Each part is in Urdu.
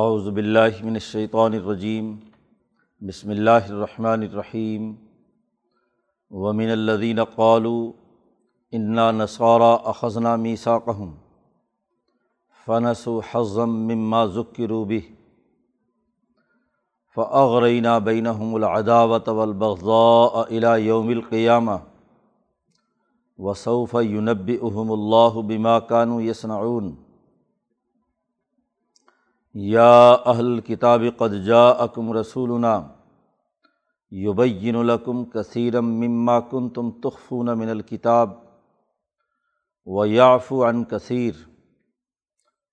اعوذ باللہ من الشیطان الرجیم، بسم اللہ الرحمن الرحیم، ومن الذین قالوا انا نصارى اخذنا ميثاقهم فنسوا حظا مما ذکروا به، فاغرینا بینہم العداوة والبغضاء الى یوم القیامہ وصوف ينبئهم اللہ بما كانوا يصنعون یا اہل کتاب قد جاءکم رسولنا یبین لکم کثیرم مما کنتم تخفون من الکتاب و یعفو عن کثیر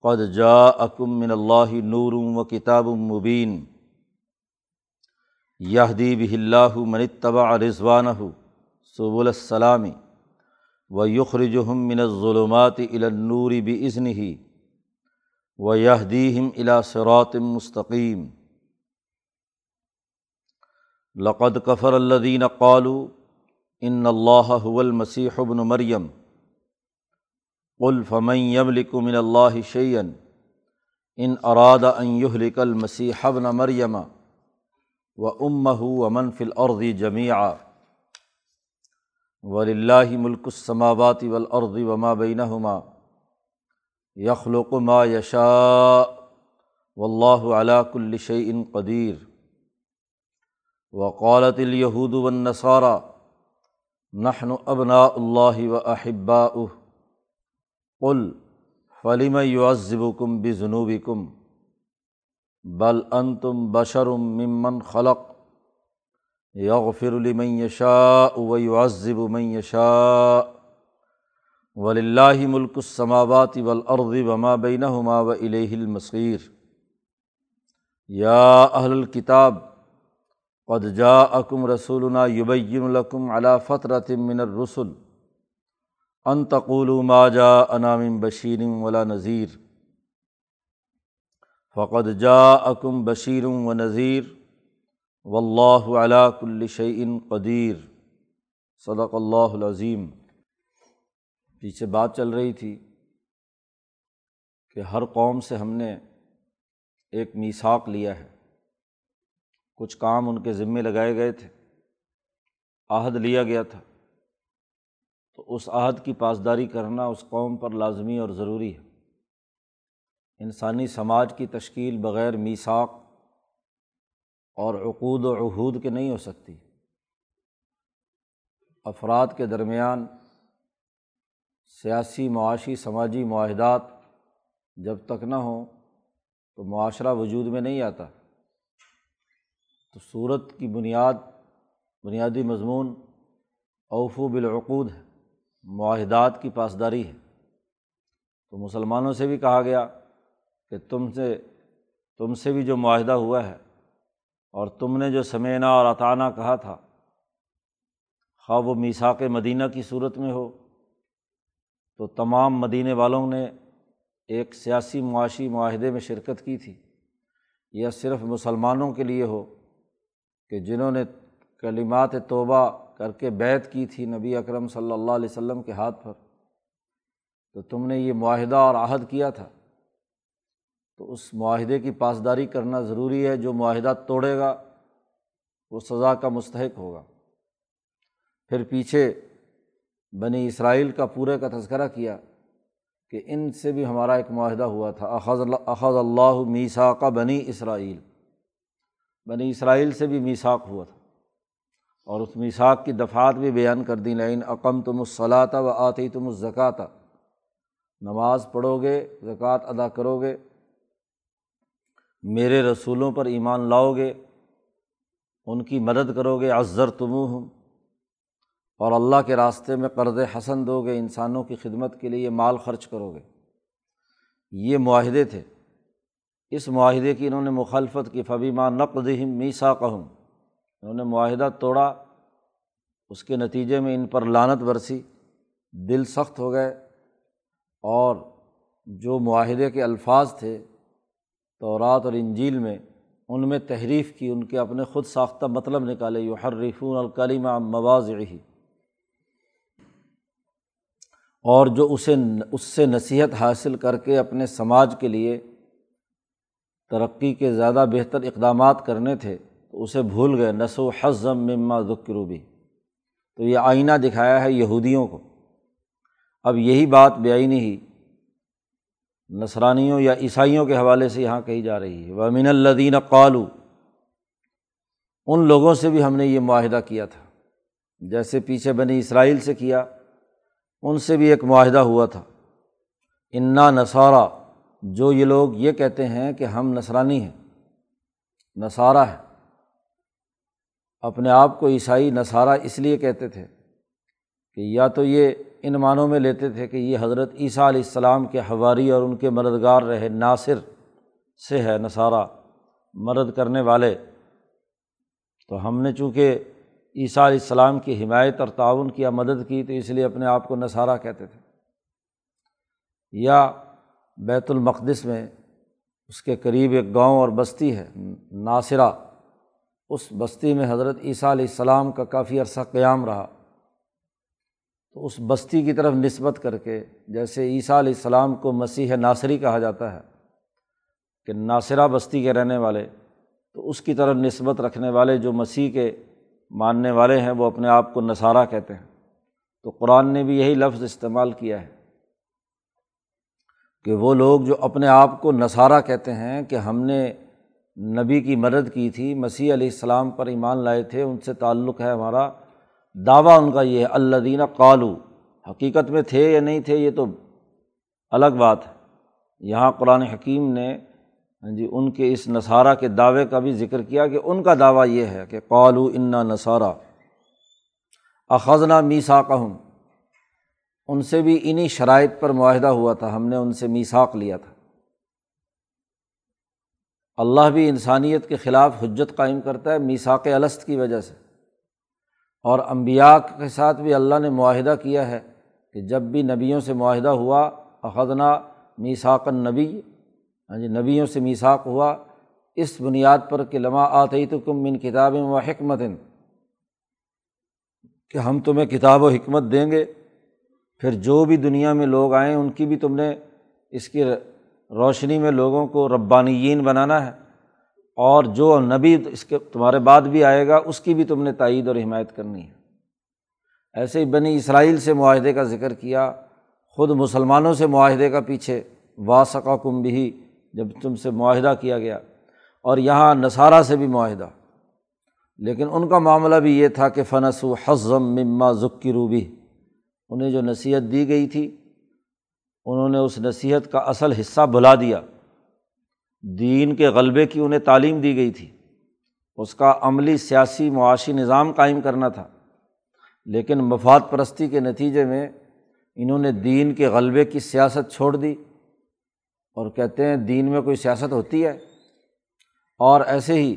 قد جاءکم من اللہ نور و کتاب مبین یہدی بہ اللہ من اتبع رضوانہ سبل السلام و یخرجہم من الظلمات الى النور بإذنہ و یہدیم الا مستقیم لقد کفر الدین قالو ان اللہ المسیح ابن مریم قل فمن یملک من اللہ شعین ان اراد ان یہلک المسیح ابن مریم و امہ ومن فی الارض جمیعا وللہ ملک السماوات والارض وما بینہما یخلق ما یشاء و اللہ علاء الشعین قدیر وقالت الہود والنصارى نحن ابناء اللہ و احباء قل فلم يعذبكم بذنوبكم بل انتم بشر ممن خلق یغفر لمن یشاء ويعذب من یشاء ولی ملک السماوات ولعرض وما بینہما و المصیر۔ یا اہل الکتاب قد جاءکم رسولنا یبین لکم علی فترۃ من الرسل ان تقولوا ما جاءنا من بشیر ولا نذیر۔ فقد جاءکم بشیر و نذیر۔ واللہ علی کل شیء قدیر۔ صدق اللہ العظیم۔ پیچھے بات چل رہی تھی کہ ہر قوم سے ہم نے ایک میساک لیا ہے۔ کچھ کام ان کے ذمے لگائے گئے تھے۔ عہد لیا گیا تھا۔ تو اس عہد کی پاسداری کرنا اس قوم پر لازمی اور ضروری ہے۔ انسانی سماج کی تشکیل بغیر میساک اور عقود و عہود کے نہیں ہو سکتی۔ افراد کے درمیان سیاسی معاشی، سماجی معاہدات جب تک نہ ہوں تو معاشرہ وجود میں نہیں آتا۔ تو صورت کی بنیاد، بنیادی مضمون اوفو بالعقود ہے، معاہدات کی پاسداری ہے۔ تو مسلمانوں سے بھی کہا گیا کہ تم سے تم سے بھی جو معاہدہ ہوا ہے اور تم نے جو سمینا اور اطانہ کہا تھا، خواہ وہ میساک مدینہ کی صورت میں ہو تو تمام مدینے والوں نے ایک سیاسی معاشی معاہدے میں شرکت کی تھی۔ یا صرف مسلمانوں کے لیے ہو کہ جنہوں نے کلمات توبہ کر کے بیت کی تھی نبی اکرم صلی اللہ علیہ وسلم کے ہاتھ پر۔ تو تم نے یہ معاہدہ اور عہد کیا تھا۔ تو اس معاہدے کی پاسداری کرنا ضروری ہے۔ جو معاہدہ توڑے گا، وہ سزا کا مستحق ہوگا۔ پھر پیچھے بنی اسرائیل کا پورے کا تذکرہ کیا کہ ان سے بھی ہمارا ایک معاہدہ ہوا تھا، اخذ اللہ اخذ اللہ بنی اسرائیل۔ بنی اسرائیل سے بھی میساک ہوا تھا۔ اور اس میساک کی دفعات بھی بیان کر دی لائن عقم تم الصلاۃ و آتی تم الزکاتہ نماز پڑھو گے زکوٰۃ ادا کرو گے میرے رسولوں پر ایمان لاؤ گے ان کی مدد کرو گے عذر تم ہوں اور اللہ کے راستے میں قرض حسن دو گے، انسانوں کی خدمت کے لیے مال خرچ کرو گے۔ یہ معاہدے تھے۔ اس معاہدے کی انہوں نے مخالفت کی۔ فبیمہ نقدہم میسا کہوں انہوں نے معاہدہ توڑا۔ اس کے نتیجے میں ان پر لانت برسی۔ دل سخت ہو گئے۔ اور جو معاہدے کے الفاظ تھے تورات اور انجیل میں، ان میں تحریف کی، ان کے اپنے خود ساختہ مطلب نکالے۔ یو حرفون الکلیمہ مواز رہی اور جو اسے اس سے نصیحت حاصل کر کے اپنے سماج کے لیے ترقی کے زیادہ بہتر اقدامات کرنے تھے، تو اسے بھول گئے۔ نسو حضم مما ذکروبی تو یہ آئینہ دکھایا ہے یہودیوں کو۔ اب یہی بات بے آئینی ہی نسرانیوں یا عیسائیوں کے حوالے سے یہاں کہی جا رہی ہے۔ ومن الدین قالو ان لوگوں سے بھی ہم نے یہ معاہدہ کیا تھا۔ جیسے پیچھے بنی اسرائیل سے کیا۔ ان سے بھی ایک معاہدہ ہوا تھا۔ انا نصارہ جو یہ لوگ یہ کہتے ہیں کہ ہم نسرانی ہیں، نصارہ ہے اپنے آپ کو عیسائی نصارہ اس لیے کہتے تھے کہ یا تو یہ ان معنوں میں لیتے تھے کہ یہ حضرت عیسیٰ علیہ السلام کے حواری اور ان کے مددگار رہے، ناصر سے ہے نصارہ، مدد کرنے والے۔ تو ہم نے چونکہ عیسیٰ علیہ السلام کی حمایت اور تعاون کیا مدد کی تو اس لیے اپنے آپ کو نصارہ کہتے تھے۔ یا بیت المقدس میں اس کے قریب ایک گاؤں اور بستی ہے، ناصرہ۔ اس بستی میں حضرت عیسیٰ علیہ السلام کا کافی عرصہ قیام رہا۔ تو اس بستی کی طرف نسبت کر کے جیسے عیسیٰ علیہ السلام کو مسیح ناصری کہا جاتا ہے کہ ناصرہ بستی کے رہنے والے، تو اس کی طرف نسبت رکھنے والے جو مسیح کے ماننے والے ہیں، وہ اپنے آپ کو نصارہ کہتے ہیں۔ تو قرآن نے بھی یہی لفظ استعمال کیا ہے کہ وہ لوگ جو اپنے آپ کو نصارہ کہتے ہیں کہ ہم نے نبی کی مدد کی تھی، مسیح علیہ السلام پر ایمان لائے تھے، ان سے تعلق ہے ہمارا۔ دعویٰ ان کا یہ ہے اللہ دینہ قالو حقیقت میں تھے یا نہیں تھے، یہ تو الگ بات ہے۔ یہاں قرآن حکیم نے ہاں جی ان کے اس نصارہ کے دعوے کا بھی ذکر کیا کہ ان کا دعویٰ یہ ہے کہ قالو انا نصارہ اخذنا میسا ہوں ان سے بھی انہیں شرائط پر معاہدہ ہوا تھا، ہم نے ان سے میساک لیا تھا۔ اللہ بھی انسانیت کے خلاف حجت قائم کرتا ہے میساک الست کی وجہ سے۔ اور امبیا کے ساتھ بھی اللہ نے معاہدہ کیا ہے کہ جب بھی نبیوں سے معاہدہ ہوا، اخذنا میساک النبی ہاں جی نبیوں سے میساک ہوا۔ اس بنیاد پر کہ لمحہ آتی تو کم من کتاب و حکمت، کہ ہم تمہیں کتاب و حکمت دیں گے۔ پھر جو بھی دنیا میں لوگ آئیں، ان کی بھی تم نے اس کی روشنی میں لوگوں کو ربانیین بنانا ہے۔ اور جو نبی اس کے تمہارے بعد بھی آئے گا، اس کی بھی تم نے تائید اور حمایت کرنی ہے۔ ایسے ہی بنی اسرائیل سے معاہدے کا ذکر کیا، خود مسلمانوں سے معاہدے کا پیچھے واسقہ کم بھی جب تم سے معاہدہ کیا گیا اور یہاں نصارہ سے بھی معاہدہ۔ لیکن ان کا معاملہ بھی یہ تھا کہ فنس و حضم مما ذکی روبی انہیں جو نصیحت دی گئی تھی، انہوں نے اس نصیحت کا اصل حصہ بھلا دیا۔ دین کے غلبے کی انہیں تعلیم دی گئی تھی۔ اس کا عملی سیاسی معاشی نظام قائم کرنا تھا۔ لیکن مفاد پرستی کے نتیجے میں انہوں نے دین کے غلبے کی سیاست چھوڑ دی۔ اور کہتے ہیں دین میں کوئی سیاست ہوتی ہے۔ اور ایسے ہی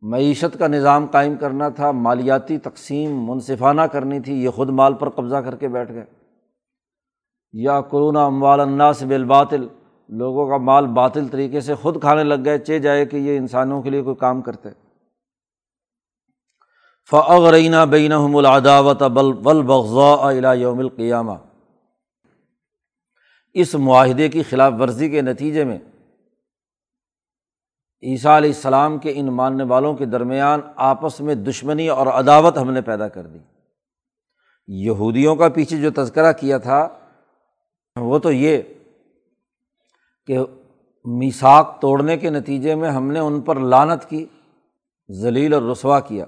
معیشت کا نظام قائم کرنا تھا، مالیاتی تقسیم منصفانہ کرنی تھی، یہ خود مال پر قبضہ کر کے بیٹھ گئے۔ یا کرونا اموال الناس بالباطل، لوگوں کا مال باطل طریقے سے خود کھانے لگ گئے، چے جائے کہ یہ انسانوں کے لیے کوئی کام کرتے۔ فعرینہ بین العداوت بل بلبغ یوم القیامہ۔ اس معاہدے کی خلاف ورزی کے نتیجے میں عیسیٰ علیہ السلام کے ان ماننے والوں کے درمیان آپس میں دشمنی اور عداوت ہم نے پیدا کر دی۔ یہودیوں کا پیچھے جو تذکرہ کیا تھا، وہ تو یہ کہ میساک توڑنے کے نتیجے میں ہم نے ان پر لانت کی، ذلیل اور رسوا کیا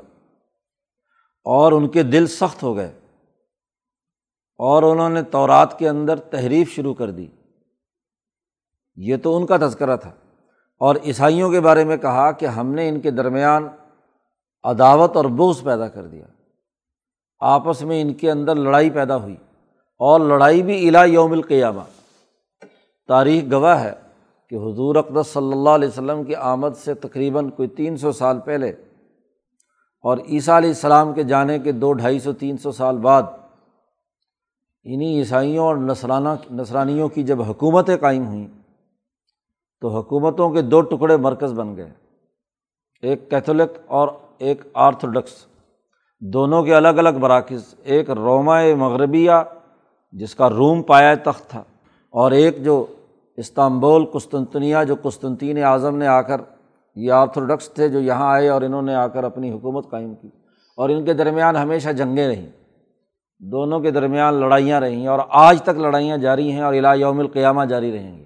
اور ان کے دل سخت ہو گئے۔ اور انہوں نے تورات کے اندر تحریف شروع کر دی۔ یہ تو ان کا تذکرہ تھا۔ اور عیسائیوں کے بارے میں کہا کہ ہم نے ان کے درمیان عداوت اور بوس پیدا کر دیا۔ آپس میں ان کے اندر لڑائی پیدا ہوئی اور لڑائی بھی الا یوم القیامہ۔ تاریخ گواہ ہے کہ حضور اقدس صلی اللہ علیہ وسلم کی آمد سے تقریباً کوئی تین سو سال پہلے اور عیسیٰ علیہ السلام کے جانے کے دو ڈھائی سو تین سو سال بعد انہیں عیسائیوں اور نسرانہ نسرانیوں کی جب حکومتیں قائم ہوئیں، تو حکومتوں کے دو ٹکڑے مرکز بن گئے۔ ایک کیتھولک اور ایک آرتھوڈکس۔ دونوں کے الگ الگ مراکز۔ ایک روما مغربیہ، جس کا روم پایا تخت تھا، اور ایک جو استانبول، قسطنطنیہ، جو قسطنطین اعظم نے آ کر یہ آرتھوڈکس تھے جو یہاں آئے اور انہوں نے آ کر اپنی حکومت قائم کی۔ اور ان کے درمیان ہمیشہ جنگیں رہیں۔ دونوں کے درمیان لڑائیاں رہیں اور آج تک لڑائیاں جاری ہیں اور الہ یوم القیامہ جاری رہیں گی۔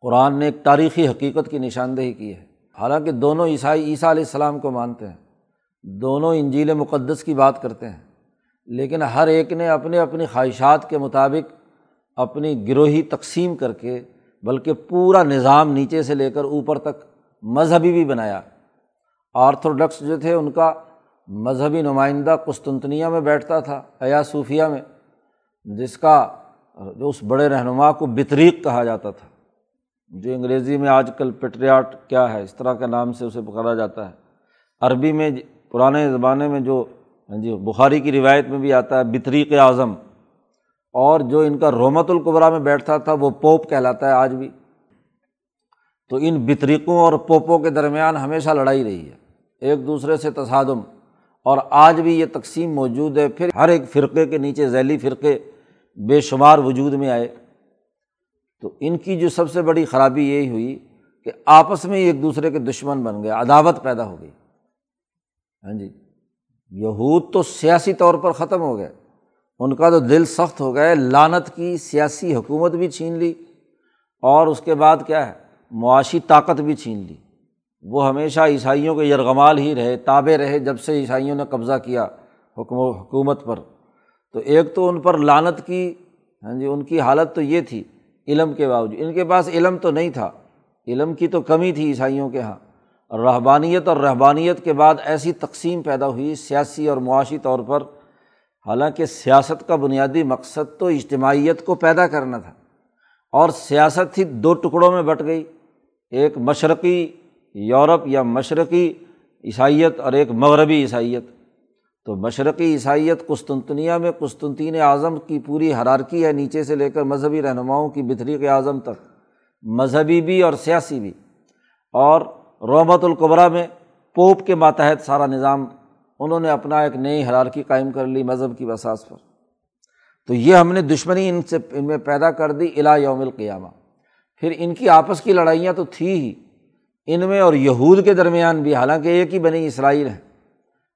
قرآن نے ایک تاریخی حقیقت کی نشاندہی کی ہے۔ حالانکہ دونوں عیسائی عیسیٰ علیہ السلام کو مانتے ہیں، دونوں انجیل مقدس کی بات کرتے ہیں، لیکن ہر ایک نے اپنے اپنی خواہشات کے مطابق اپنی گروہی تقسیم کر کے، بلکہ پورا نظام نیچے سے لے کر اوپر تک مذہبی بھی بنایا۔ آرتھوڈکس جو تھے، ان کا مذہبی نمائندہ قسطنطنیہ میں بیٹھتا تھا ایا صوفیہ میں، جس کا جو اس بڑے رہنما کو بطریق کہا جاتا تھا۔ جو انگریزی میں آج کل پٹریاٹ کیا ہے، اس طرح کے نام سے اسے پکڑا جاتا ہے۔ عربی میں پرانے زمانے میں جو ہاں جی بخاری کی روایت میں بھی آتا ہے، بطریق اعظم۔ اور جو ان کا رومت القبرا میں بیٹھتا تھا، وہ پوپ کہلاتا ہے آج بھی۔ تو ان بطریقوں اور پوپوں کے درمیان ہمیشہ لڑائی رہی ہے۔ ایک دوسرے سے تصادم۔ اور آج بھی یہ تقسیم موجود ہے، پھر ہر ایک فرقے کے نیچے ذیلی فرقے بے شمار وجود میں آئے۔ تو ان کی جو سب سے بڑی خرابی یہی ہوئی کہ آپس میں ایک دوسرے کے دشمن بن گئے، عداوت پیدا ہو گئی۔ ہاں جی یہود تو سیاسی طور پر ختم ہو گئے۔ ان کا تو دل سخت ہو گئے لانت کی سیاسی حکومت بھی چھین لی۔ اور اس کے بعد کیا ہے؟ معاشی طاقت بھی چھین لی۔ وہ ہمیشہ عیسائیوں کے یرغمال ہی رہے تابے رہے جب سے عیسائیوں نے قبضہ کیا حکم حکومت پر۔ تو ایک تو ان پر لانت کی ہاں جی ان کی حالت تو یہ تھی علم کے باوجود۔ ان کے پاس علم تو نہیں تھا، علم کی تو کمی تھی عیسائیوں کے یہاں رہبانیت اور رہبانیت کے بعد ایسی تقسیم پیدا ہوئی سیاسی اور معاشی طور پر۔ حالانکہ سیاست کا بنیادی مقصد تو اجتماعیت کو پیدا کرنا تھا اور سیاست ہی دو ٹکڑوں میں بٹ گئی، ایک مشرقی یورپ یا مشرقی عیسائیت اور ایک مغربی عیسائیت۔ تو مشرقی عیسائیت قسطنطنیہ میں قسطنطین اعظم کی پوری حرارکی ہے، نیچے سے لے کر مذہبی رہنماؤں کی بطریق اعظم تک، مذہبی بھی اور سیاسی بھی۔ اور رومت القبرا میں پوپ کے ماتحت سارا نظام، انہوں نے اپنا ایک نئی حرارکی قائم کر لی مذہب کی وساس پر۔ تو یہ ہم نے دشمنی ان سے، ان میں پیدا کر دی الا یوم القیامہ۔ پھر ان کی آپس کی لڑائیاں تو تھی ہی۔ ان میں اور یہود کے درمیان بھی، حالانکہ ایک ہی بنی اسرائیل ہے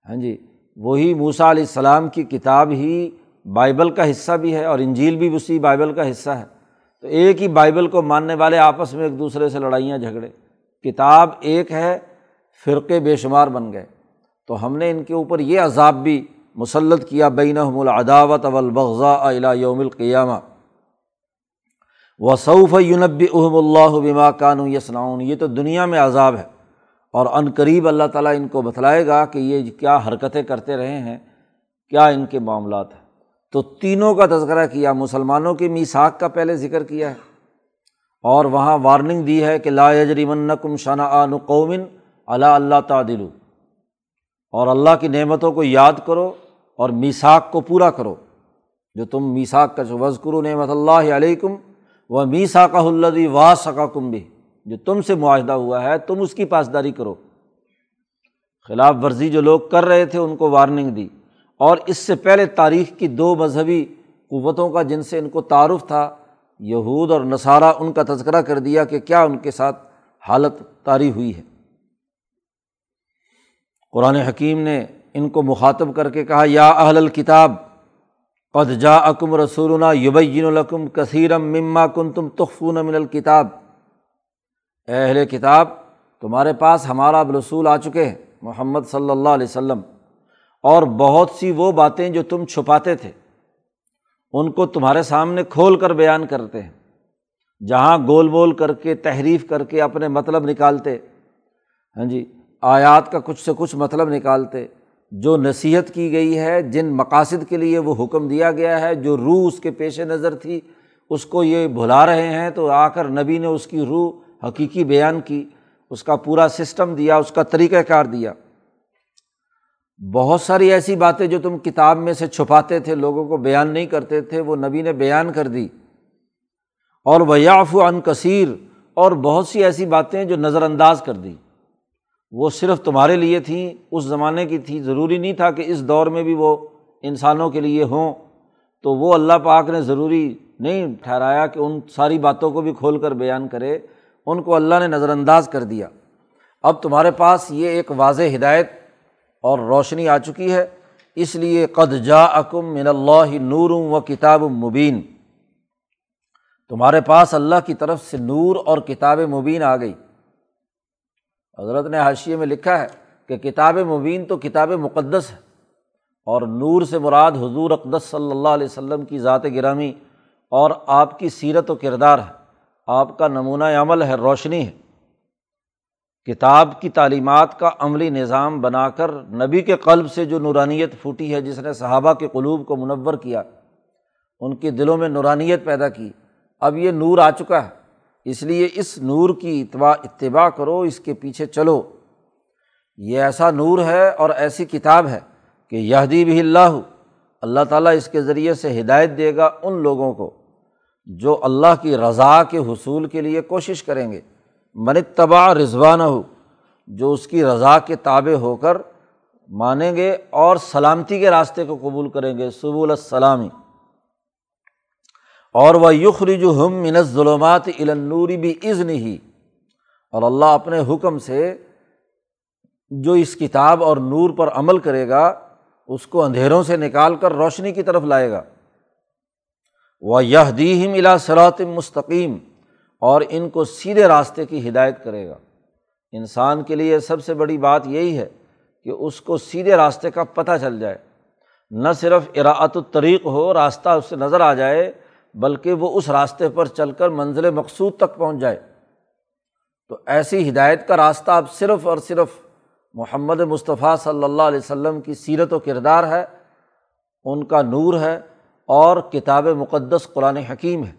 ہاں جی وہی موسا علیہ السلام کی کتاب ہی بائبل کا حصہ بھی ہے اور انجیل بھی اسی بائبل کا حصہ ہے۔ تو ایک ہی بائبل کو ماننے والے آپس میں ایک دوسرے سے لڑائیاں، جھگڑے۔ کتاب ایک ہے، فرقے بے شمار بن گئے۔ تو ہم نے ان کے اوپر یہ عذاب بھی مسلط کیا بین العداوت اولبغذا الا یوم القیامہ۔ وصوف یونب احم اللہ بما کانو یسناؤن یہ تو دنیا میں عذاب ہے۔ اور عن قریب اللہ تعالیٰ ان کو بتلائے گا کہ یہ کیا حرکتیں کرتے رہے ہیں، کیا ان کے معاملات ہیں۔ تو تینوں کا تذکرہ کیا، مسلمانوں کی میساک کا پہلے ذکر کیا ہے۔ اور وہاں وارننگ دی ہے کہ لا یجرمن کم شنا آن قومن اللہ اللہ تعدل اور اللہ کی نعمتوں کو یاد کرو اور میساک کو پورا کرو۔ جو تم میساک کا وز کرو نعمت اللہ علیکم وہ میسا کا الدی وا سکا کم بھی جو تم سے معاہدہ ہوا ہے، تم اس کی پاسداری کرو۔ خلاف ورزی جو لوگ کر رہے تھے، ان کو وارننگ دی۔ اور اس سے پہلے تاریخ کی دو مذہبی قوتوں کا، جن سے ان کو تعارف تھا، یہود اور نصارہ، ان کا تذکرہ کر دیا کہ کیا ان کے ساتھ حالت طاری ہوئی ہے۔ قرآن حکیم نے ان کو مخاطب کر کے کہا، یا اہل الکتاب قد جا اکم رسول یبین الکم کثیرم مما کن تم تخفون من الکتاب۔ اہل کتاب، تمہارے پاس ہمارا رسول آ چکے ہیں، محمد صلی اللہ علیہ وسلم۔ اور بہت سی وہ باتیں جو تم چھپاتے تھے، ان کو تمہارے سامنے کھول کر بیان کرتے ہیں، جہاں گول بول کر کے، تحریف کر کے اپنے مطلب نکالتے۔ ہاں جی آیات کا کچھ سے کچھ مطلب نکالتے۔ جو نصیحت کی گئی ہے، جن مقاصد کے لیے وہ حکم دیا گیا ہے، جو روح اس کے پیش نظر تھی، اس کو یہ بھلا رہے ہیں، تو آ کر نبی نے اس کی روح حقیقی بیان کی، اس کا پورا سسٹم دیا، اس کا طریقۂ کار دیا۔ بہت ساری ایسی باتیں جو تم کتاب میں سے چھپاتے تھے، لوگوں کو بیان نہیں کرتے تھے، وہ نبی نے بیان کر دی۔ اور ویاف ان کثیر، اور بہت سی ایسی باتیں جو نظر انداز کر دی۔ وہ صرف تمہارے لیے تھیں اس زمانے کی تھی، ضروری نہیں تھا کہ اس دور میں بھی وہ انسانوں کے لیے ہوں۔ تو وہ اللہ پاک نے ضروری نہیں ٹھہرایا کہ ان ساری باتوں کو بھی کھول کر بیان کرے، ان کو اللہ نے نظر انداز کر دیا۔ اب تمہارے پاس یہ ایک واضح ہدایت اور روشنی آ چکی ہے۔ اس لیے قد جا اکم من اللہ نور و کتاب مبین۔ تمہارے پاس اللہ کی طرف سے نور اور کتاب مبین آ گئی۔ حضرت نے حاشیے میں لکھا ہے کہ کتاب مبین تو کتاب مقدس ہے اور نور سے مراد حضور اقدس صلی اللہ علیہ وسلم کی ذات گرامی اور آپ کی سیرت و کردار ہے۔ آپ کا نمونہ عمل ہے، روشنی ہے۔ کتاب کی تعلیمات کا عملی نظام بنا کر نبی کے قلب سے جو نورانیت پھوٹی ہے، جس نے صحابہ کے قلوب کو منور کیا، ان کے دلوں میں نورانیت پیدا کی، اب یہ نور آ چکا ہے۔ اس لیے اس نور کی اتباع اتباع کرو، اس کے پیچھے چلو۔ یہ ایسا نور ہے اور ایسی کتاب ہے کہ یہدی بھی اللہ اللہ تعالیٰ اس کے ذریعے سے ہدایت دے گا ان لوگوں کو جو اللہ کی رضا کے حصول کے لیے کوشش کریں گے۔ منتبا رضوان ہو جو اس کی رضا کے تابع ہو کر مانیں گے اور سلامتی کے راستے کو قبول کریں گے۔ سب السلامی اور وہ یخری جو ہم من ظلمات النوری بھی عزن ہی اور اللہ اپنے حکم سے جو اس کتاب اور نور پر عمل کرے گا، اس کو اندھیروں سے نکال کر روشنی کی طرف لائے گا۔ وہ یہ دیم الا مستقیم اور ان کو سیدھے راستے کی ہدایت کرے گا۔ انسان کے لیے سب سے بڑی بات یہی ہے کہ اس کو سیدھے راستے کا پتہ چل جائے۔ نہ صرف اراعت الطریق ہو، راستہ اس سے نظر آ جائے بلکہ وہ اس راستے پر چل کر منزل مقصود تک پہنچ جائے۔ تو ایسی ہدایت کا راستہ اب صرف اور صرف محمد مصطفیٰ صلی اللہ علیہ وسلم کی سیرت و کردار ہے، ان کا نور ہے اور کتاب مقدس قرآن حکیم ہے۔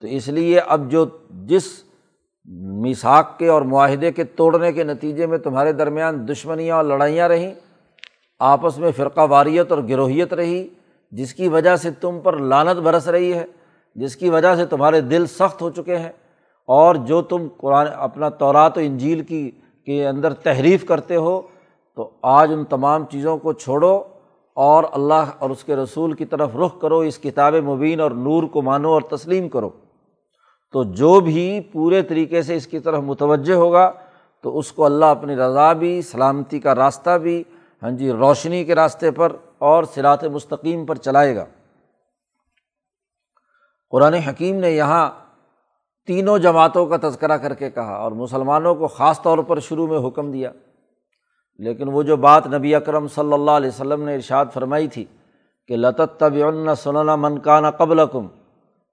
تو اس لیے اب جو جس میساک کے اور معاہدے کے توڑنے کے نتیجے میں تمہارے درمیان دشمنیاں اور لڑائیاں رہیں، آپس میں فرقہ واریت اور گروہیت رہی، جس کی وجہ سے تم پر لانت برس رہی ہے جس کی وجہ سے تمہارے دل سخت ہو چکے ہیں اور جو تم قرآن، اپنا تورات و انجیل کی، کے اندر تحریف کرتے ہو، تو آج ان تمام چیزوں کو چھوڑو اور اللہ اور اس کے رسول کی طرف رخ کرو، اس کتاب مبین اور نور کو مانو اور تسلیم کرو۔ تو جو بھی پورے طریقے سے اس کی طرف متوجہ ہوگا، تو اس کو اللہ اپنی رضا بھی، سلامتی کا راستہ بھی ہاں جی روشنی کے راستے پر اور سرات مستقیم پر چلائے گا۔ قرآن حکیم نے یہاں تینوں جماعتوں کا تذکرہ کر کے کہا اور مسلمانوں کو خاص طور پر شروع میں حکم دیا۔ لیکن وہ جو بات نبی اکرم صلی اللہ علیہ وسلم نے ارشاد فرمائی تھی کہ لطت طب سننا منکانہ قبل کم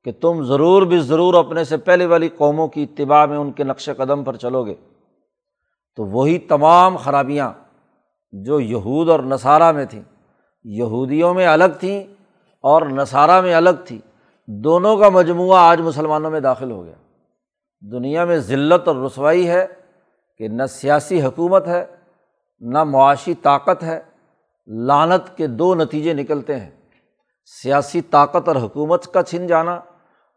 کہ تم ضرور بھی ضرور اپنے سے پہلے والی قوموں کی اتباع میں ان کے نقش قدم پر چلو گے۔ تو وہی تمام خرابیاں جو یہود اور نصارہ میں تھیں، یہودیوں میں الگ تھیں اور نصارہ میں الگ تھی۔ دونوں کا مجموعہ آج مسلمانوں میں داخل ہو گیا۔ دنیا میں ذلت اور رسوائی ہے کہ نہ سیاسی حکومت ہے، نہ معاشی طاقت ہے۔ لانت کے دو نتیجے نکلتے ہیں۔ سیاسی طاقت اور حکومت کا چھن جانا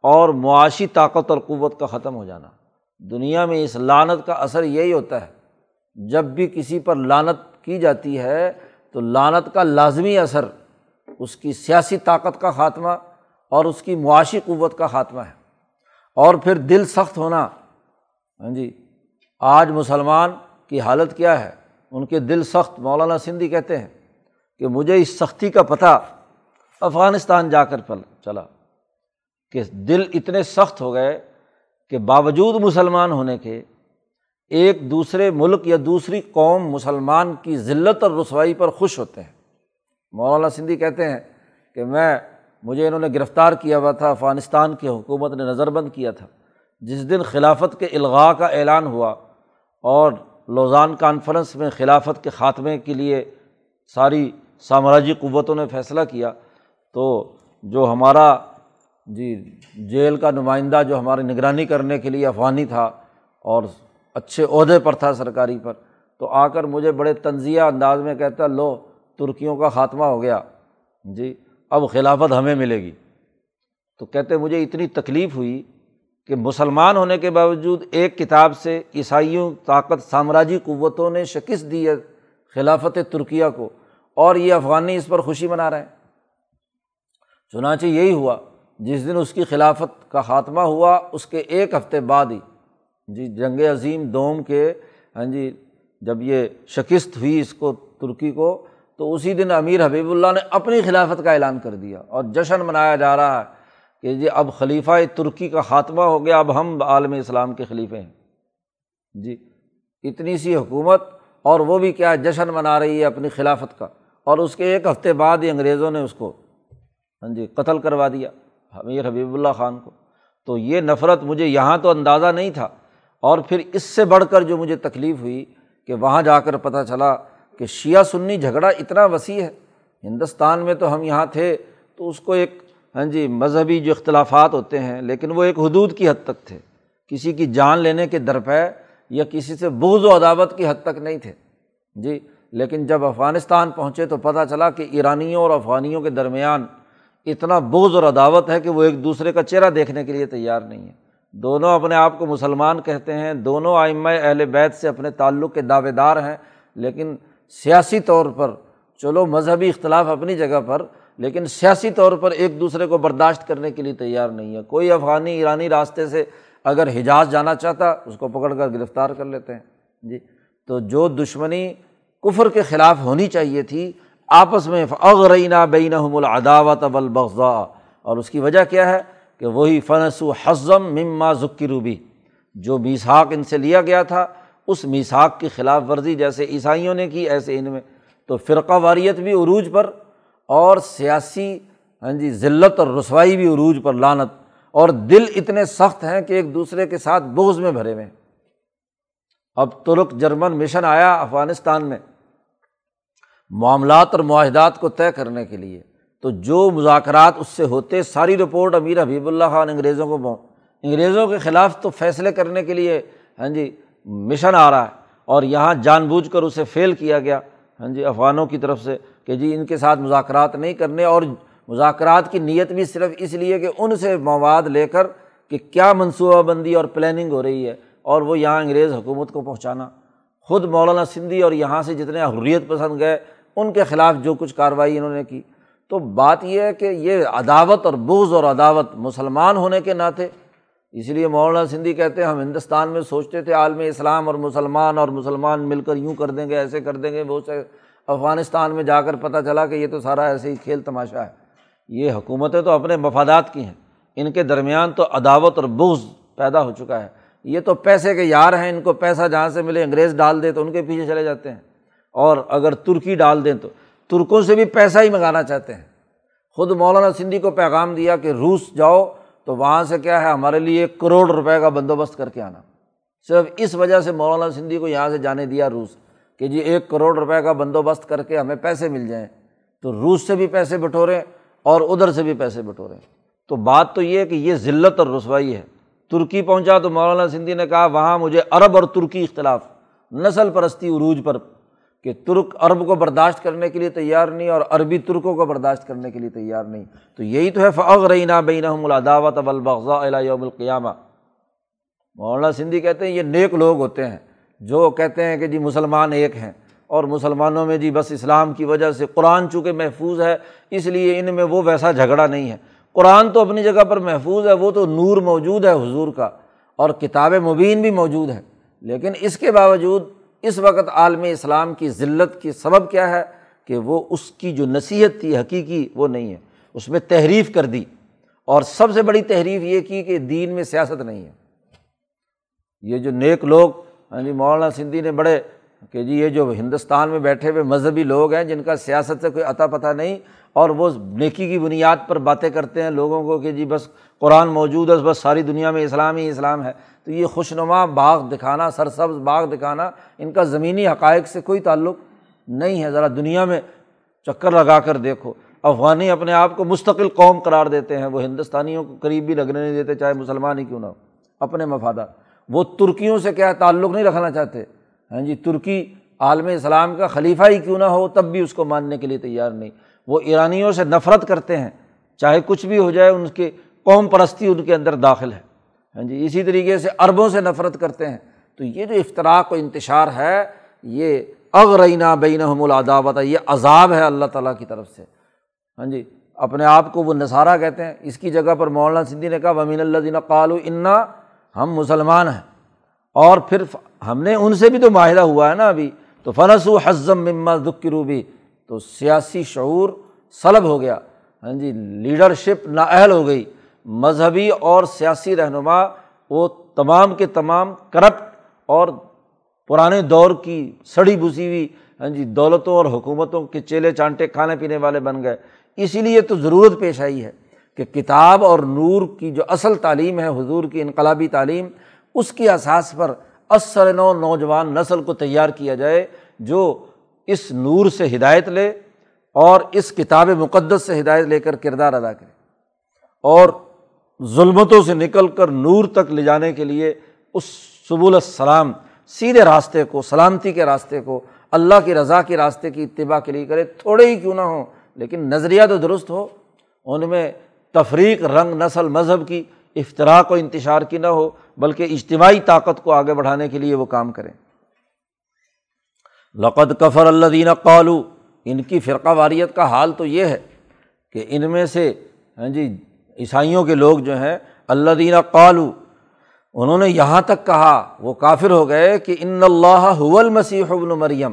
اور معاشی طاقت اور قوت کا ختم ہو جانا۔ دنیا میں اس لانت کا اثر یہی ہوتا ہے۔ جب بھی کسی پر لانت کی جاتی ہے تو لانت کا لازمی اثر اس کی سیاسی طاقت کا خاتمہ اور اس کی معاشی قوت کا خاتمہ ہے۔ اور پھر دل سخت ہونا۔ ہاں جی آج مسلمان کی حالت کیا ہے؟ ان کے دل سخت، مولانا سندھی کہتے ہیں کہ مجھے اس سختی کا پتہ افغانستان جا کر پل چلا کہ دل اتنے سخت ہو گئے کہ باوجود مسلمان ہونے کے ایک دوسرے ملک یا دوسری قوم مسلمان کی ذلت اور رسوائی پر خوش ہوتے ہیں۔ مولانا سندھی کہتے ہیں کہ میں مجھے انہوں نے گرفتار کیا ہوا تھا، افغانستان کی حکومت نے نظر بند کیا تھا۔ جس دن خلافت کے الغاء کا اعلان ہوا اور لوزان کانفرنس میں خلافت کے خاتمے کے لیے ساری سامراجی قوتوں نے فیصلہ کیا، تو جو ہمارا جی جیل کا نمائندہ جو ہماری نگرانی کرنے کے لیے افغانی تھا اور اچھے عہدے پر تھا سرکاری پر، تو آ کر مجھے بڑے تنزیہ انداز میں کہتا، لو، ترکیوں کا خاتمہ ہو گیا۔ جی اب خلافت ہمیں ملے گی۔ تو کہتے مجھے اتنی تکلیف ہوئی کہ مسلمان ہونے کے باوجود ایک کتاب سے عیسائیوں طاقت، سامراجی قوتوں نے شکست دی ہے خلافت ترکیہ کو اور یہ افغانی اس پر خوشی منا رہے ہیں۔ چنانچہ یہی ہوا، جس دن اس کی خلافت کا خاتمہ ہوا، اس کے ایک ہفتے بعد ہی۔ جی جنگ عظیم دوم کے ہاں جی جب یہ شکست ہوئی اس کو ترکی کو تو اسی دن امیر حبیب اللہ نے اپنی خلافت کا اعلان کر دیا اور جشن منایا جا رہا ہے کہ جی اب خلیفہ ترکی کا خاتمہ ہو گیا، اب ہم عالم اسلام کے خلیفے ہیں۔ جی اتنی سی حکومت اور وہ بھی کیا جشن منا رہی ہے اپنی خلافت کا۔ اور اس کے ایک ہفتے بعد ہی انگریزوں نے اس کو ہاں جی قتل کروا دیا امیر حبیب اللہ خان کو۔ تو یہ نفرت مجھے یہاں تو اندازہ نہیں تھا۔ اور پھر اس سے بڑھ کر جو مجھے تکلیف ہوئی کہ وہاں جا کر پتہ چلا کہ شیعہ سنی جھگڑا اتنا وسیع ہے، ہندوستان میں تو ہم یہاں تھے تو اس کو ایک ہاں جی مذہبی جو اختلافات ہوتے ہیں، لیکن وہ ایک حدود کی حد تک تھے۔ کسی کی جان لینے کے درپے یا کسی سے بغض و عداوت کی حد تک نہیں تھے۔ جی لیکن جب افغانستان پہنچے تو پتہ چلا کہ ایرانیوں اور افغانیوں کے درمیان اتنا بغض اور عداوت ہے کہ وہ ایک دوسرے کا چہرہ دیکھنے کے لیے تیار نہیں ہے دونوں اپنے آپ کو مسلمان کہتے ہیں، دونوں آئمہ اہل بیت سے اپنے تعلق کے دعوے دار ہیں، لیکن سیاسی طور پر، چلو مذہبی اختلاف اپنی جگہ پر، لیکن سیاسی طور پر ایک دوسرے کو برداشت کرنے کے لیے تیار نہیں ہے۔ کوئی افغانی، ایرانی راستے سے اگر حجاز جانا چاہتا، اس کو پکڑ کر گرفتار کر لیتے ہیں۔ جی تو جو دشمنی کفر کے خلاف ہونی چاہیے تھی، آپس میں اغرینہ بین العداوت البغضا اور اس کی وجہ کیا ہے؟ کہ وہی فنس و حضم مما ذکی روبی جو میساک ان سے لیا گیا تھا اس میساک کی خلاف ورزی جیسے عیسائیوں نے کی، ایسے ان میں۔ تو فرقہ واریت بھی عروج پر اور سیاسی ہاں جی ذلت اور رسوائی بھی عروج پر لانت اور دل اتنے سخت ہیں کہ ایک دوسرے کے ساتھ بوز میں بھرے ہوئے۔ اب ترک جرمن مشن آیا افغانستان میں معاملات اور معاہدات کو طے کرنے کے لیے۔ تو جو مذاکرات اس سے ہوتے، ساری رپورٹ امیر حبیب اللہ خان انگریزوں کو انگریزوں کے خلاف تو فیصلے کرنے کے لیے ہاں جی مشن آ رہا ہے اور یہاں جان بوجھ کر اسے فیل کیا گیا۔ ہاں جی افغانوں کی طرف سے کہ جی ان کے ساتھ مذاکرات نہیں کرنے اور مذاکرات کی نیت بھی صرف اس لیے کہ ان سے مواد لے کر کہ کیا منصوبہ بندی اور پلاننگ ہو رہی ہے اور وہ یہاں انگریز حکومت کو پہنچانا۔ خود مولانا سندھی اور یہاں سے جتنے حریت پسند گئے، ان کے خلاف جو کچھ کارروائی انہوں نے کی۔ تو بات یہ ہے کہ یہ عداوت اور بوز اور عداوت مسلمان ہونے کے ناطے اس لیے مولانا سندھی کہتے ہیں، ہم ہندوستان میں سوچتے تھے عالم اسلام اور مسلمان اور مسلمان مل کر یوں کر دیں گے، ایسے کر دیں گے۔ وہ سے افغانستان میں جا کر پتہ چلا کہ یہ تو سارا ایسے ہی کھیل تماشا ہے۔ یہ حکومتیں تو اپنے مفادات کی ہیں۔ ان کے درمیان تو عداوت اور بغض پیدا ہو چکا ہے۔ یہ تو پیسے کے یار ہیں، ان کو پیسہ جہاں سے ملے، انگریز ڈال دے تو ان کے پیچھے چلے جاتے ہیں۔ اور اگر ترکی ڈال دیں تو ترکوں سے بھی پیسہ ہی منگانا چاہتے ہیں۔ خود مولانا سندھی کو پیغام دیا کہ روس جاؤ تو وہاں سے کیا ہے، ہمارے لیے ایک کروڑ روپے کا بندوبست کر کے آنا۔ صرف اس وجہ سے مولانا سندھی کو یہاں سے جانے دیا روس کہ جی ایک کروڑ روپے کا بندوبست کر کے ہمیں پیسے مل جائیں۔ تو روس سے بھی پیسے بٹوریں اور ادھر سے بھی پیسے بٹوریں۔ تو بات تو یہ ہے کہ یہ ذلت اور رسوائی ہے۔ ترکی پہنچا تو مولانا سندھی نے کہا، وہاں مجھے عرب اور ترکی اختلاف، نسل پرستی عروج پر کہ ترک عرب کو برداشت کرنے کے لیے تیار نہیں اور عربی ترکوں کو برداشت کرنے کے لیے تیار نہیں۔ تو یہی تو ہے فعغ رعینہ بین الاداوت ابلبغذا یوم القیامہ مولانا سندھی کہتے ہیں، یہ نیک لوگ ہوتے ہیں جو کہتے ہیں کہ جی مسلمان ایک ہیں اور مسلمانوں میں جی بس اسلام کی وجہ سے قرآن چونکہ محفوظ ہے، اس لیے ان میں وہ ویسا جھگڑا نہیں ہے۔ قرآن تو اپنی جگہ پر محفوظ ہے، وہ تو نور موجود ہے حضور کا اور کتاب مبین بھی موجود ہے۔ لیکن اس کے باوجود اس وقت عالم اسلام کی ذلت کی سبب کیا ہے کہ وہ اس کی جو نصیحت تھی، حقیقی، وہ نہیں ہے۔ اس میں تحریف کر دی۔ اور سب سے بڑی تحریف یہ کی کہ دین میں سیاست نہیں ہے۔ یہ جو نیک لوگ ہاں جی مولانا سندھی نے بڑے کہ جی یہ جو ہندوستان میں بیٹھے ہوئے مذہبی لوگ ہیں، جن کا سیاست سے کوئی عطا پتہ نہیں اور وہ نیکی کی بنیاد پر باتیں کرتے ہیں لوگوں کو کہ جی بس قرآن موجود ہے، بس ساری دنیا میں اسلام ہی اسلام ہے۔ تو یہ خوش نما باغ دکھانا، سرسبز باغ دکھانا، ان کا زمینی حقائق سے کوئی تعلق نہیں ہے۔ ذرا دنیا میں چکر لگا کر دیکھو۔ افغانی اپنے آپ کو مستقل قوم قرار دیتے ہیں۔ وہ ہندوستانیوں کو قریب بھی لگنے نہیں دیتے، چاہے مسلمان ہی کیوں نہ ہو۔ اپنے مفادات وہ ترکیوں سے کیا تعلق نہیں رکھنا چاہتے؟ ہاں جی ترکی عالم اسلام کا خلیفہ ہی کیوں نہ ہو، تب بھی اس کو ماننے کے لیے تیار نہیں۔ وہ ایرانیوں سے نفرت کرتے ہیں۔ چاہے کچھ بھی ہو جائے، ان کے قوم پرستی ان کے اندر داخل ہے۔ ہاں جی اسی طریقے سے عربوں سے نفرت کرتے ہیں۔ تو یہ جو افطراک و انتشار ہے، یہ اغرینہ بین العداوت یہ عذاب ہے اللہ تعالیٰ کی طرف سے۔ ہاں جی اپنے آپ کو وہ نصارہ کہتے ہیں۔ اس کی جگہ پر مولانا سندھی نے کہا ومین اللہ دین قالو انا ہم مسلمان ہیں۔ اور پھر ہم نے ان سے بھی تو معاہدہ ہوا ہے نا ابھی۔ تو فنس و حضم مما دکھ روبی تو سیاسی شعور سلب ہو گیا۔ ہاں جی لیڈرشپ نااہل ہو گئی۔ مذہبی اور سیاسی رہنما وہ تمام کے تمام کرپٹ اور پرانے دور کی سڑی بسی ہوئی ہاں جی دولتوں اور حکومتوں کے چیلے چانٹے کھانے پینے والے بن گئے۔ اسی لیے تو ضرورت پیش آئی ہے کہ کتاب اور نور کی جو اصل تعلیم ہے، حضور کی انقلابی تعلیم، اس کی اساس پر اثر نو نوجوان نسل کو تیار کیا جائے، جو اس نور سے ہدایت لے اور اس کتاب مقدس سے ہدایت لے کر کردار ادا کرے اور ظلمتوں سے نکل کر نور تک لے جانے کے لیے اس سبول السلام سیدھے راستے کو، سلامتی کے راستے کو، اللہ کی رضا کے راستے کی اتباع کے لیے کرے۔ تھوڑے ہی کیوں نہ ہوں، لیکن نظریہ تو درست ہو۔ ان میں تفریق، رنگ، نسل، مذہب کی افطراک و انتشار کی نہ ہو، بلکہ اجتماعی طاقت کو آگے بڑھانے کے لیے وہ کام کریں۔ لقد کفر اللہ دین قالو ان کی فرقہ واریت کا حال تو یہ ہے کہ ان میں سے ہاں جی عیسائیوں کے لوگ جو ہیں اللہ دینہ قالو انہوں نے یہاں تک کہا، وہ کافر ہو گئے کہ ان اللہ حول مسیح ابن مریم۔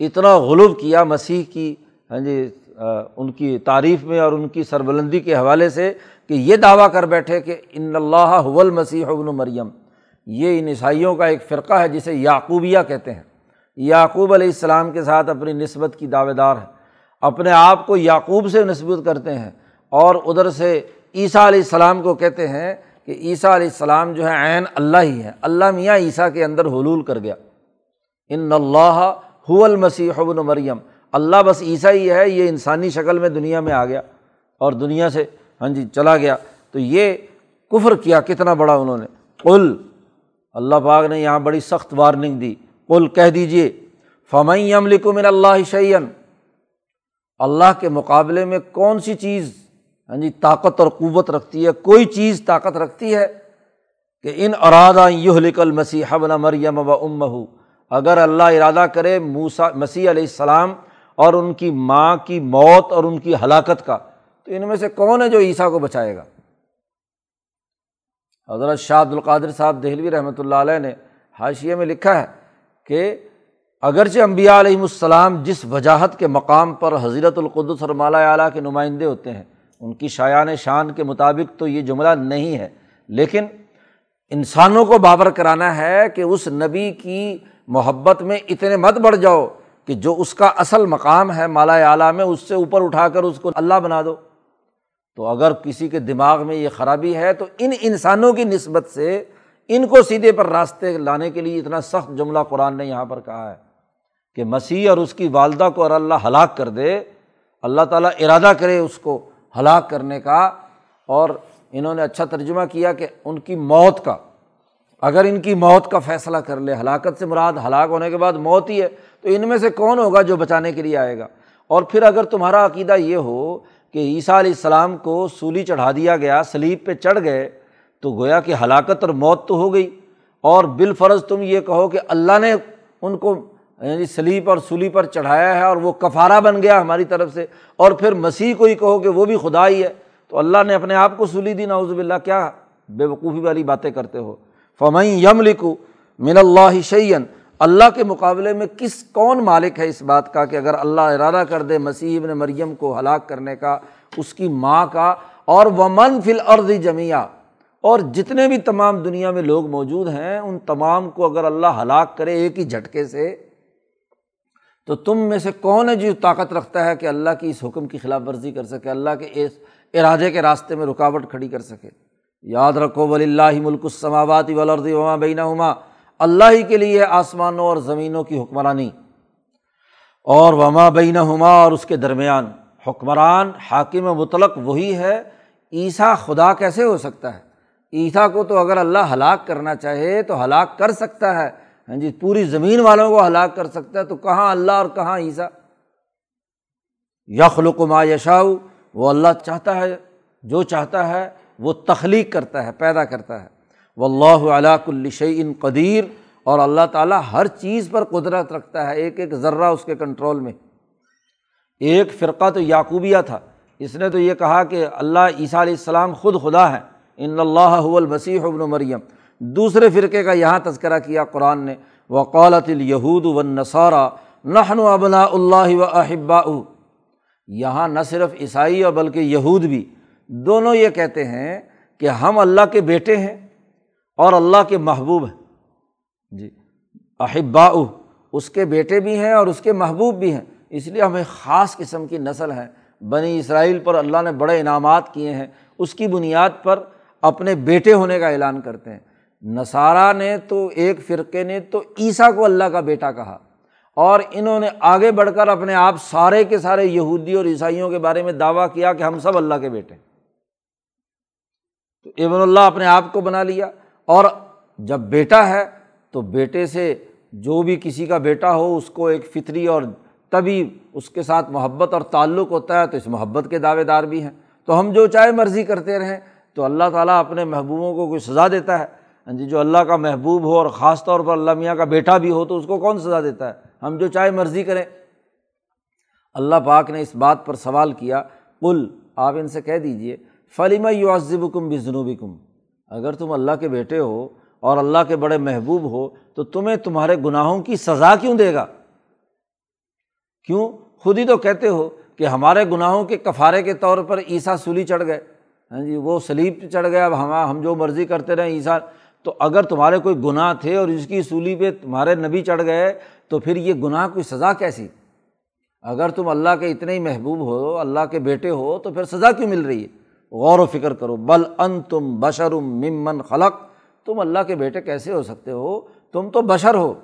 اتنا غلب کیا مسیح کی ہاں جی ان کی تعریف میں اور ان کی سربلندی کے حوالے سے کہ یہ دعویٰ کر بیٹھے کہ ان اللہ حول مسیح ابن مریم۔ یہ ان عیسائیوں کا ایک فرقہ ہے جسے یعقوبیہ کہتے ہیں۔ یعقوب علیہ السلام کے ساتھ اپنی نسبت کی دعوے دار ہے اپنے آپ کو یعقوب سے نسبت کرتے ہیں اور ادھر سے عیسیٰ علیہ السلام کو کہتے ہیں کہ عیسیٰ علیہ السلام جو ہے عین اللہ ہی ہے اللہ میاں عیسیٰ کے اندر حلول کر گیا۔ ان اللہ حول مسیح ابن مریم۔ اللہ بس عیسیٰ ہی ہے، یہ انسانی شکل میں دنیا میں آ گیا اور دنیا سے ہاں جی چلا گیا۔ تو یہ کفر کیا، کتنا بڑا انہوں نے۔ قل، اللہ پاک نے یہاں بڑی سخت وارننگ دی۔ قل کہہ دیجیے فمئی من اللہ شعین اللہ کے مقابلے میں کون سی چیز ہاں جی طاقت اور قوت رکھتی ہے؟ کوئی چیز طاقت رکھتی ہے کہ ان ارادہ یہ لکل مسیح مریم و ام اگر اللہ ارادہ کرے موسا مسیح علیہ السلام اور ان کی ماں کی موت اور ان کی ہلاکت کا، تو ان میں سے کون ہے جو عیسیٰ کو بچائے گا؟ حضرت شاہ عبد القادر صاحب دہلوی رحمۃ اللہ علیہ نے حاشیے میں لکھا ہے کہ اگرچہ امبیا علیہم السلام جس وجاہت کے مقام پر حضرت القدس اور مالا اعلیٰ کے نمائندے ہوتے ہیں، ان کی شایان شان کے مطابق تو یہ جملہ نہیں ہے، لیکن انسانوں کو بابر کرانا ہے کہ اس نبی کی محبت میں اتنے مت بڑھ جاؤ کہ جو اس کا اصل مقام ہے مالا اعلیٰ میں، اس سے اوپر اٹھا کر اس کو اللہ بنا دو۔ تو اگر کسی کے دماغ میں یہ خرابی ہے تو ان انسانوں کی نسبت سے ان کو سیدھے پر راستے لانے کے لیے اتنا سخت جملہ قرآن نے یہاں پر کہا ہے کہ مسیح اور اس کی والدہ کو اور اللہ ہلاک کر دے، اللہ تعالیٰ ارادہ کرے اس کو ہلاک کرنے کا۔ اور انہوں نے اچھا ترجمہ کیا کہ ان کی موت کا، اگر ان کی موت کا فیصلہ کر لے، ہلاکت سے مراد ہلاک ہونے کے بعد موت ہی ہے، تو ان میں سے کون ہوگا جو بچانے کے لیے آئے گا؟ اور پھر اگر تمہارا عقیدہ یہ ہو کہ عیسیٰ علیہ السلام کو سولی چڑھا دیا گیا سلیب پہ چڑھ گئے تو گویا کہ ہلاکت اور موت تو ہو گئی اور بالفرض تم یہ کہو کہ اللہ نے ان کو یعنی سلیپ اور سلی پر چڑھایا ہے اور وہ کفارہ بن گیا ہماری طرف سے اور پھر مسیح کو ہی کہو کہ وہ بھی خدا ہی ہے تو اللہ نے اپنے آپ کو سلی دی ناؤز اللہ کیا بے وقوفی والی باتیں کرتے ہو فمئی یم لکھو من اللہ شعین اللہ کے مقابلے میں کس کون مالک ہے اس بات کا کہ اگر اللہ ارادہ کر دے مسیح ابن مریم کو ہلاک کرنے کا اس کی ماں کا اور ومن فل عرض جمعہ اور جتنے بھی تمام دنیا میں لوگ موجود ہیں، ان تمام کو اگر اللہ ہلاک کرے ایک ہی جھٹکے سے، تو تم میں سے کون ہے جو طاقت رکھتا ہے کہ اللہ کی اس حکم کی خلاف ورزی کر سکے، اللہ کے اس ارادے کے راستے میں رکاوٹ کھڑی کر سکے؟ یاد رکھو ولی اللہ ملک السماوات ولرد وما بین ہما اللہ ہی کے لیے آسمانوں اور زمینوں کی حکمرانی۔ اور وما بین ہما اور اس کے درمیان، حکمران، حاکم مطلق وہی ہے، عیسیٰ خدا کیسے ہو سکتا ہے؟ عیسیٰ کو تو اگر اللہ ہلاک کرنا چاہے تو ہلاک کر سکتا ہے۔ ہاں جی پوری زمین والوں کو ہلاک کر سکتا ہے، تو کہاں اللہ اور کہاں عیسیٰ؟ یخلق ما یشاؤ وہ اللہ چاہتا ہے، جو چاہتا ہے، وہ تخلیق کرتا ہے، پیدا کرتا ہے۔ وہ اللہ علاق کلشعین قدیر، اور اللہ تعالیٰ ہر چیز پر قدرت رکھتا ہے، ایک ایک ذرہ اس کے کنٹرول میں۔ ایک فرقہ تو یعقوبیہ تھا، اس نے تو یہ کہا کہ اللہ عیسیٰ علیہ السلام خود خدا ہے ان اللہ المسیح ابن مریم۔ دوسرے فرقے کا یہاں تذکرہ کیا قرآن نے۔ وقالت الہود و نصارہ نحن ابنا اللہ و احبا یہاں نہ صرف عیسائی اور بلکہ یہود بھی۔ دونوں یہ کہتے ہیں کہ ہم اللہ کے بیٹے ہیں اور اللہ کے محبوب ہیں۔ جی احبا اس کے بیٹے بھی ہیں اور اس کے محبوب بھی ہیں۔ اس لیے ہمیں خاص قسم کی نسل ہے۔ بنی اسرائیل پر اللہ نے بڑے انعامات کیے ہیں۔ اس کی بنیاد پر اپنے بیٹے ہونے کا اعلان کرتے ہیں۔ نصارہ نے تو ایک فرقے نے تو عیسیٰ کو اللہ کا بیٹا کہا۔ اور انہوں نے آگے بڑھ کر اپنے آپ سارے کے سارے یہودی اور عیسائیوں کے بارے میں دعویٰ کیا کہ ہم سب اللہ کے بیٹے ہیں۔ تو ابن اللہ اپنے آپ کو بنا لیا۔ اور جب بیٹا ہے تو بیٹے سے جو بھی کسی کا بیٹا ہو، اس کو ایک فطری اور تبھی اس کے ساتھ محبت اور تعلق ہوتا ہے تو اس محبت کے دعوے دار بھی ہیں۔ تو ہم جو چاہے مرضی کرتے رہیں۔ تو اللہ تعالیٰ اپنے محبوبوں کو کوئی سزا دیتا ہے؟ ہاں جی جو اللہ کا محبوب ہو اور خاص طور پر اللہ میاں کا بیٹا بھی ہو تو اس کو کون سزا دیتا ہے؟ ہم جو چاہے مرضی کریں۔ اللہ پاک نے اس بات پر سوال کیا کل آپ ان سے کہہ دیجیے فلیمہ یو عزب کم بھی جنوبی کم اگر تم اللہ کے بیٹے ہو اور اللہ کے بڑے محبوب ہو تو تمہیں تمہارے گناہوں کی سزا کیوں دے گا؟ کیوں؟ خود ہی تو کہتے ہو کہ ہمارے گناہوں کے کفارے کے طور پر عیسیٰ سولی چڑھ گئے۔ ہاں جی وہ سلیب چڑھ گیا اب ہم ہم جو مرضی کرتے رہے عیسیٰ تو اگر تمہارے کوئی گناہ تھے اور اس کی سولی پہ تمہارے نبی چڑھ گئے، تو پھر یہ گناہ کوئی سزا کیسی؟ اگر تم اللہ کے اتنے ہی محبوب ہو، اللہ کے بیٹے ہو، تو پھر سزا کیوں مل رہی ہے؟ غور و فکر کرو، بل ان تم بشرم ممن خلق۔ تم اللہ کے بیٹے کیسے ہو سکتے ہو؟ تم تو بشر ہو،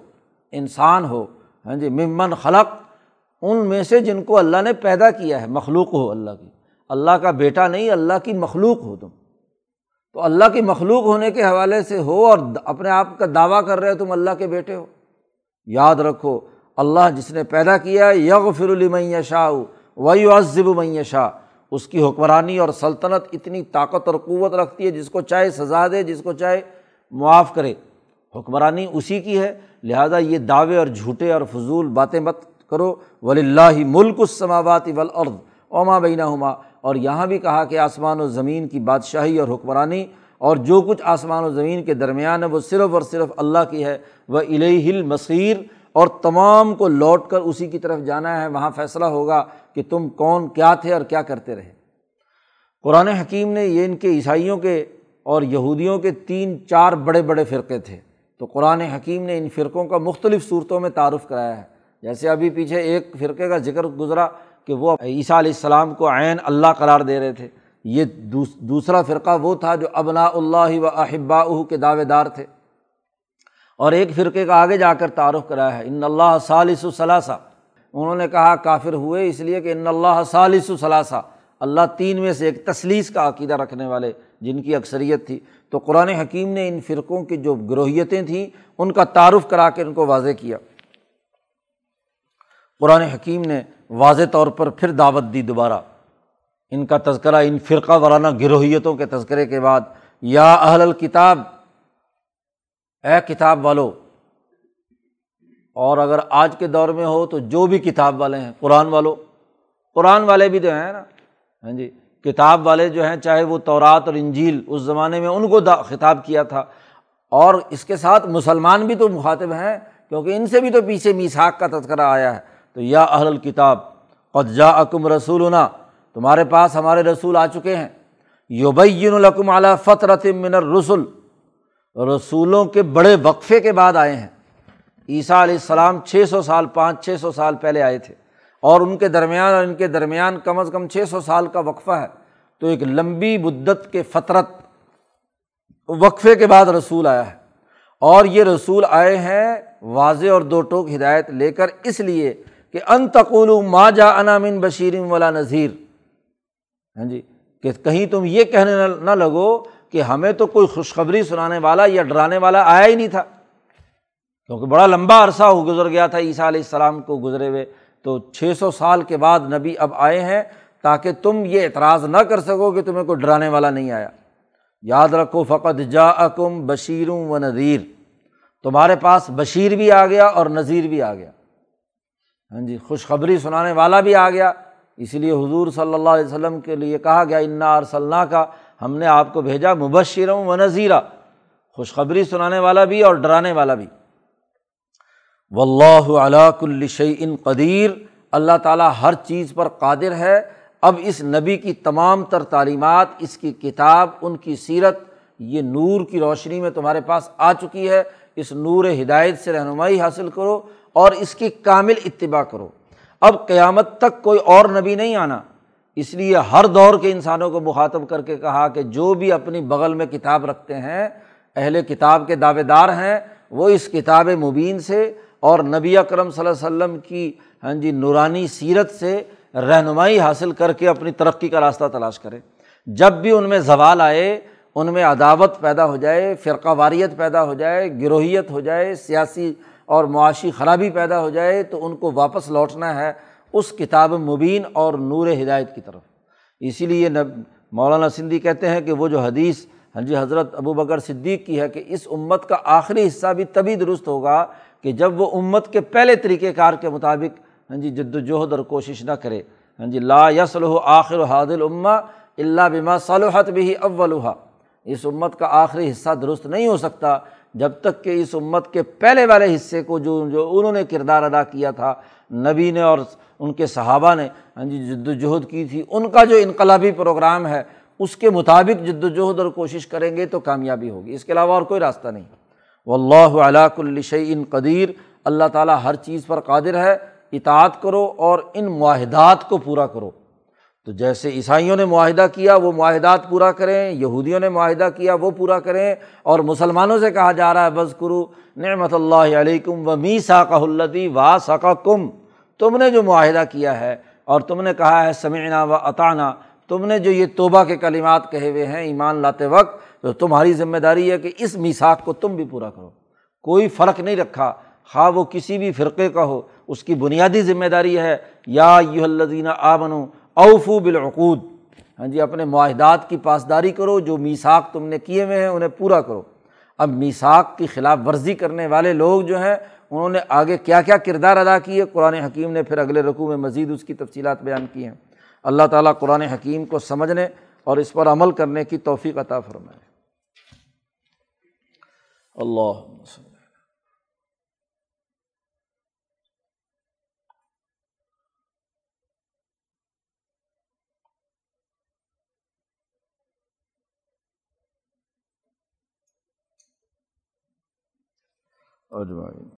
انسان ہو ہاں جی ممن خلق۔ ان میں سے جن کو اللہ نے پیدا کیا ہے، مخلوق ہو اللہ کی۔ اللہ کا بیٹا نہیں، اللہ کی مخلوق ہو تم۔ تو اللہ کی مخلوق ہونے کے حوالے سے ہو اور اپنے آپ کا دعویٰ کر رہے ہو تم اللہ کے بیٹے ہو۔ یاد رکھو، اللہ جس نے پیدا کیا یغ فر شاہ وی عزب میّ شاہ اس کی حکمرانی اور سلطنت اتنی طاقت اور قوت رکھتی ہے، جس کو چاہے سزا دے، جس کو چاہے معاف کرے۔ حکمرانی اسی کی ہے، لہٰذا یہ دعوے اور جھوٹے اور فضول باتیں مت کرو۔ ولی اللہ ملک السماوات ولعرد اوما بینا ہما اور یہاں بھی کہا کہ آسمان و زمین کی بادشاہی اور حکمرانی اور جو کچھ آسمان و زمین کے درمیان ہے وہ صرف اور صرف اللہ کی ہے، وہ الہ مصیر اور تمام کو لوٹ کر اسی کی طرف جانا ہے۔ وہاں فیصلہ ہوگا کہ تم کون، کیا تھے اور کیا کرتے رہے۔ قرآن حکیم نے یہ ان کے عیسائیوں کے اور یہودیوں کے تین، چار بڑے بڑے فرقے تھے۔ تو قرآن حکیم نے ان فرقوں کا مختلف صورتوں میں تعارف کرایا ہے۔ جیسے ابھی پیچھے ایک فرقے کا ذکر گزرا کہ وہ عیسیٰ علیہ السلام کو عین اللہ قرار دے رہے تھے۔ یہ دوسرا فرقہ وہ تھا جو ابنا اللہ و احبا کے دعوے دار تھے۔ اور ایک فرقے کا آگے جا کر تعارف کرایا ہے۔ ان اللہ ثالث ثلاثہ۔ انہوں نے کہا کافر ہوئے اس لیے کہ ان اللہ ثالث ثلاثہ۔ اللہ تین میں سے ایک تصلیس کا عقیدہ رکھنے والے جن کی اکثریت تھی۔ تو قرآن حکیم نے ان فرقوں کی جو گروہیتیں تھیں، ان کا تعارف کرا کے ان کو واضح کیا۔ قرآن حکیم نے واضح طور پر پھر دعوت دی دوبارہ۔ ان کا تذکرہ ان فرقہ وارانہ گروہیتوں کے تذکرے کے بعد، یا اہل الکتاب، اے کتاب والو، اور اگر آج کے دور میں ہو تو جو بھی کتاب والے ہیں، قرآن والو۔ قرآن والے بھی تو ہیں نا۔ ہاں جی کتاب والے جو ہیں، چاہے وہ تورات اور انجیل، اس زمانے میں ان کو خطاب کیا تھا۔ اور اس کے ساتھ مسلمان بھی تو مخاطب ہیں، کیونکہ ان سے بھی تو پیچھے میساک کا تذکرہ آیا ہے۔ تو یا اہل الکتاب قدجا اکم رسول تمہارے پاس ہمارے رسول آ چکے ہیں۔ یوبین الکم اعلیٰ فطرت من الرسول رسولوں کے بڑے وقفے کے بعد آئے ہیں۔ عیسیٰ علیہ السلام چھ سو سال پانچ، چھ سو سال پہلے آئے تھے۔ اور ان کے درمیان اور ان کے درمیان کم از کم چھ سو سال کا وقفہ ہے۔ تو ایک لمبی بدت کے فطرت وقفے کے بعد رسول آیا ہے۔ اور یہ رسول آئے ہیں واضح اور دو ٹوک ہدایت لے کر، اس لیے کہ ان تقول ما جا انامن بشیرم والا نذیر۔ ہاں جی کہ کہیں تم یہ کہنے نہ لگو کہ ہمیں تو کوئی خوشخبری سنانے والا یا ڈرانے والا آیا ہی نہیں تھا۔ کیونکہ بڑا لمبا عرصہ ہو گزر گیا تھا عیسیٰ علیہ السلام کو گزرے ہوئے۔ تو چھ سو سال کے بعد نبی اب آئے ہیں تاکہ تم یہ اعتراض نہ کر سکو کہ تمہیں کوئی ڈرانے والا نہیں آیا۔ یاد رکھو فقط جا اکم بشیروں و نذیر۔ تمہارے پاس بشیر بھی آ گیا اور نذیر بھی آ گیا۔ ہاں جی خوشخبری سنانے والا بھی آ گیا۔ اس لیے حضور صلی اللہ علیہ وسلم کے لیے کہا گیا، انا ارسلّہ کا ہم نے آپ کو بھیجا مبشروں و نذیرہ خوشخبری سنانے والا بھی اور ڈرانے والا بھی۔ و اللہ علاق الشعین قدیر۔ اللہ تعالیٰ ہر چیز پر قادر ہے۔ اب اس نبی کی تمام تر تعلیمات، اس کی کتاب، ان کی سیرت، یہ نور کی روشنی میں تمہارے پاس آ چکی ہے۔ اس نور ہدایت سے رہنمائی حاصل کرو۔ اور اس کی کامل اتباع کرو۔ اب قیامت تک کوئی اور نبی نہیں آنا۔ اس لیے ہر دور کے انسانوں کو مخاطب کر کے کہا کہ جو بھی اپنی بغل میں کتاب رکھتے ہیں، اہل کتاب کے دعوے دار ہیں، وہ اس کتاب مبین سے اور نبی اکرم صلی اللہ علیہ وسلم کی ہاں جی نورانی سیرت سے رہنمائی حاصل کر کے اپنی ترقی کا راستہ تلاش کرے جب بھی ان میں زوال آئے، ان میں عداوت پیدا ہو جائے، فرقہ واریت پیدا ہو جائے، گروہیت ہو جائے، سیاسی اور معاشی خرابی پیدا ہو جائے تو ان کو واپس لوٹنا ہے اس کتاب مبین اور نور ہدایت کی طرف۔ اسی لیے مولانا سندھی کہتے ہیں کہ وہ جو حدیث ہاں جی حضرت ابو بکر صدیق کی ہے کہ اس امت کا آخری حصہ بھی تبھی درست ہوگا کہ جب وہ امت کے پہلے طریقۂ کار کے مطابق ہاں جی جد وجہد اور کوشش نہ کرے۔ ہاں جی لا یسل آخر و حاد العما اللہ بما صلحت بھی اولحا اس امت کا آخری حصہ درست نہیں ہو سکتا جب تک کہ اس امت کے پہلے والے حصے کو جو جو انہوں نے کردار ادا کیا تھا، نبی نے اور ان کے صحابہ نے ہاں جی جد وجہد کی تھی، ان کا جو انقلابی پروگرام ہے، اس کے مطابق جد وجہد اور کوشش کریں گے تو کامیابی ہوگی۔ اس کے علاوہ اور کوئی راستہ نہیں۔ و اللہ علاق الشعین قدیر، اللہ تعالیٰ ہر چیز پر قادر ہے، اطاعت کرو اور ان معاہدات کو پورا کرو۔ تو جیسے عیسائیوں نے معاہدہ کیا، وہ معاہدات پورا کریں، یہودیوں نے معاہدہ کیا، وہ پورا کریں، اور مسلمانوں سے کہا جا رہا ہے بز کرو نعمت اللہ علیکم و می ساقہ الدی وا ساقہ کم تم نے جو معاہدہ کیا ہے، اور تم نے کہا ہے، سمعنا و عطانہ تم نے جو یہ توبہ کے کلمات کہے ہوئے ہیں، ایمان لاتے وقت، تو تمہاری ذمہ داری ہے کہ اس میساک کو تم بھی پورا کرو۔ کوئی فرق نہیں رکھا، خواہ وہ کسی بھی فرقے کا ہو، اس کی بنیادی ذمہ داری ہے، یا یو الدینہ آ بنو اوفو بالعقود۔ ہاں جی اپنے معاہدات کی پاسداری کرو، جو میساک تم نے کیے ہوئے ہیں انہیں پورا کرو۔ اب میساک کی خلاف ورزی کرنے والے لوگ جو ہیں، انہوں نے آگے کیا کیا کردار ادا کیے؟ قرآن حکیم نے پھر اگلے رقوع میں مزید اس کی تفصیلات بیان کی ہیں۔ اللہ تعالیٰ قرآن حکیم کو سمجھنے اور اس پر عمل کرنے کی توفیق عطا فرمائے۔ اللہ اجمعین۔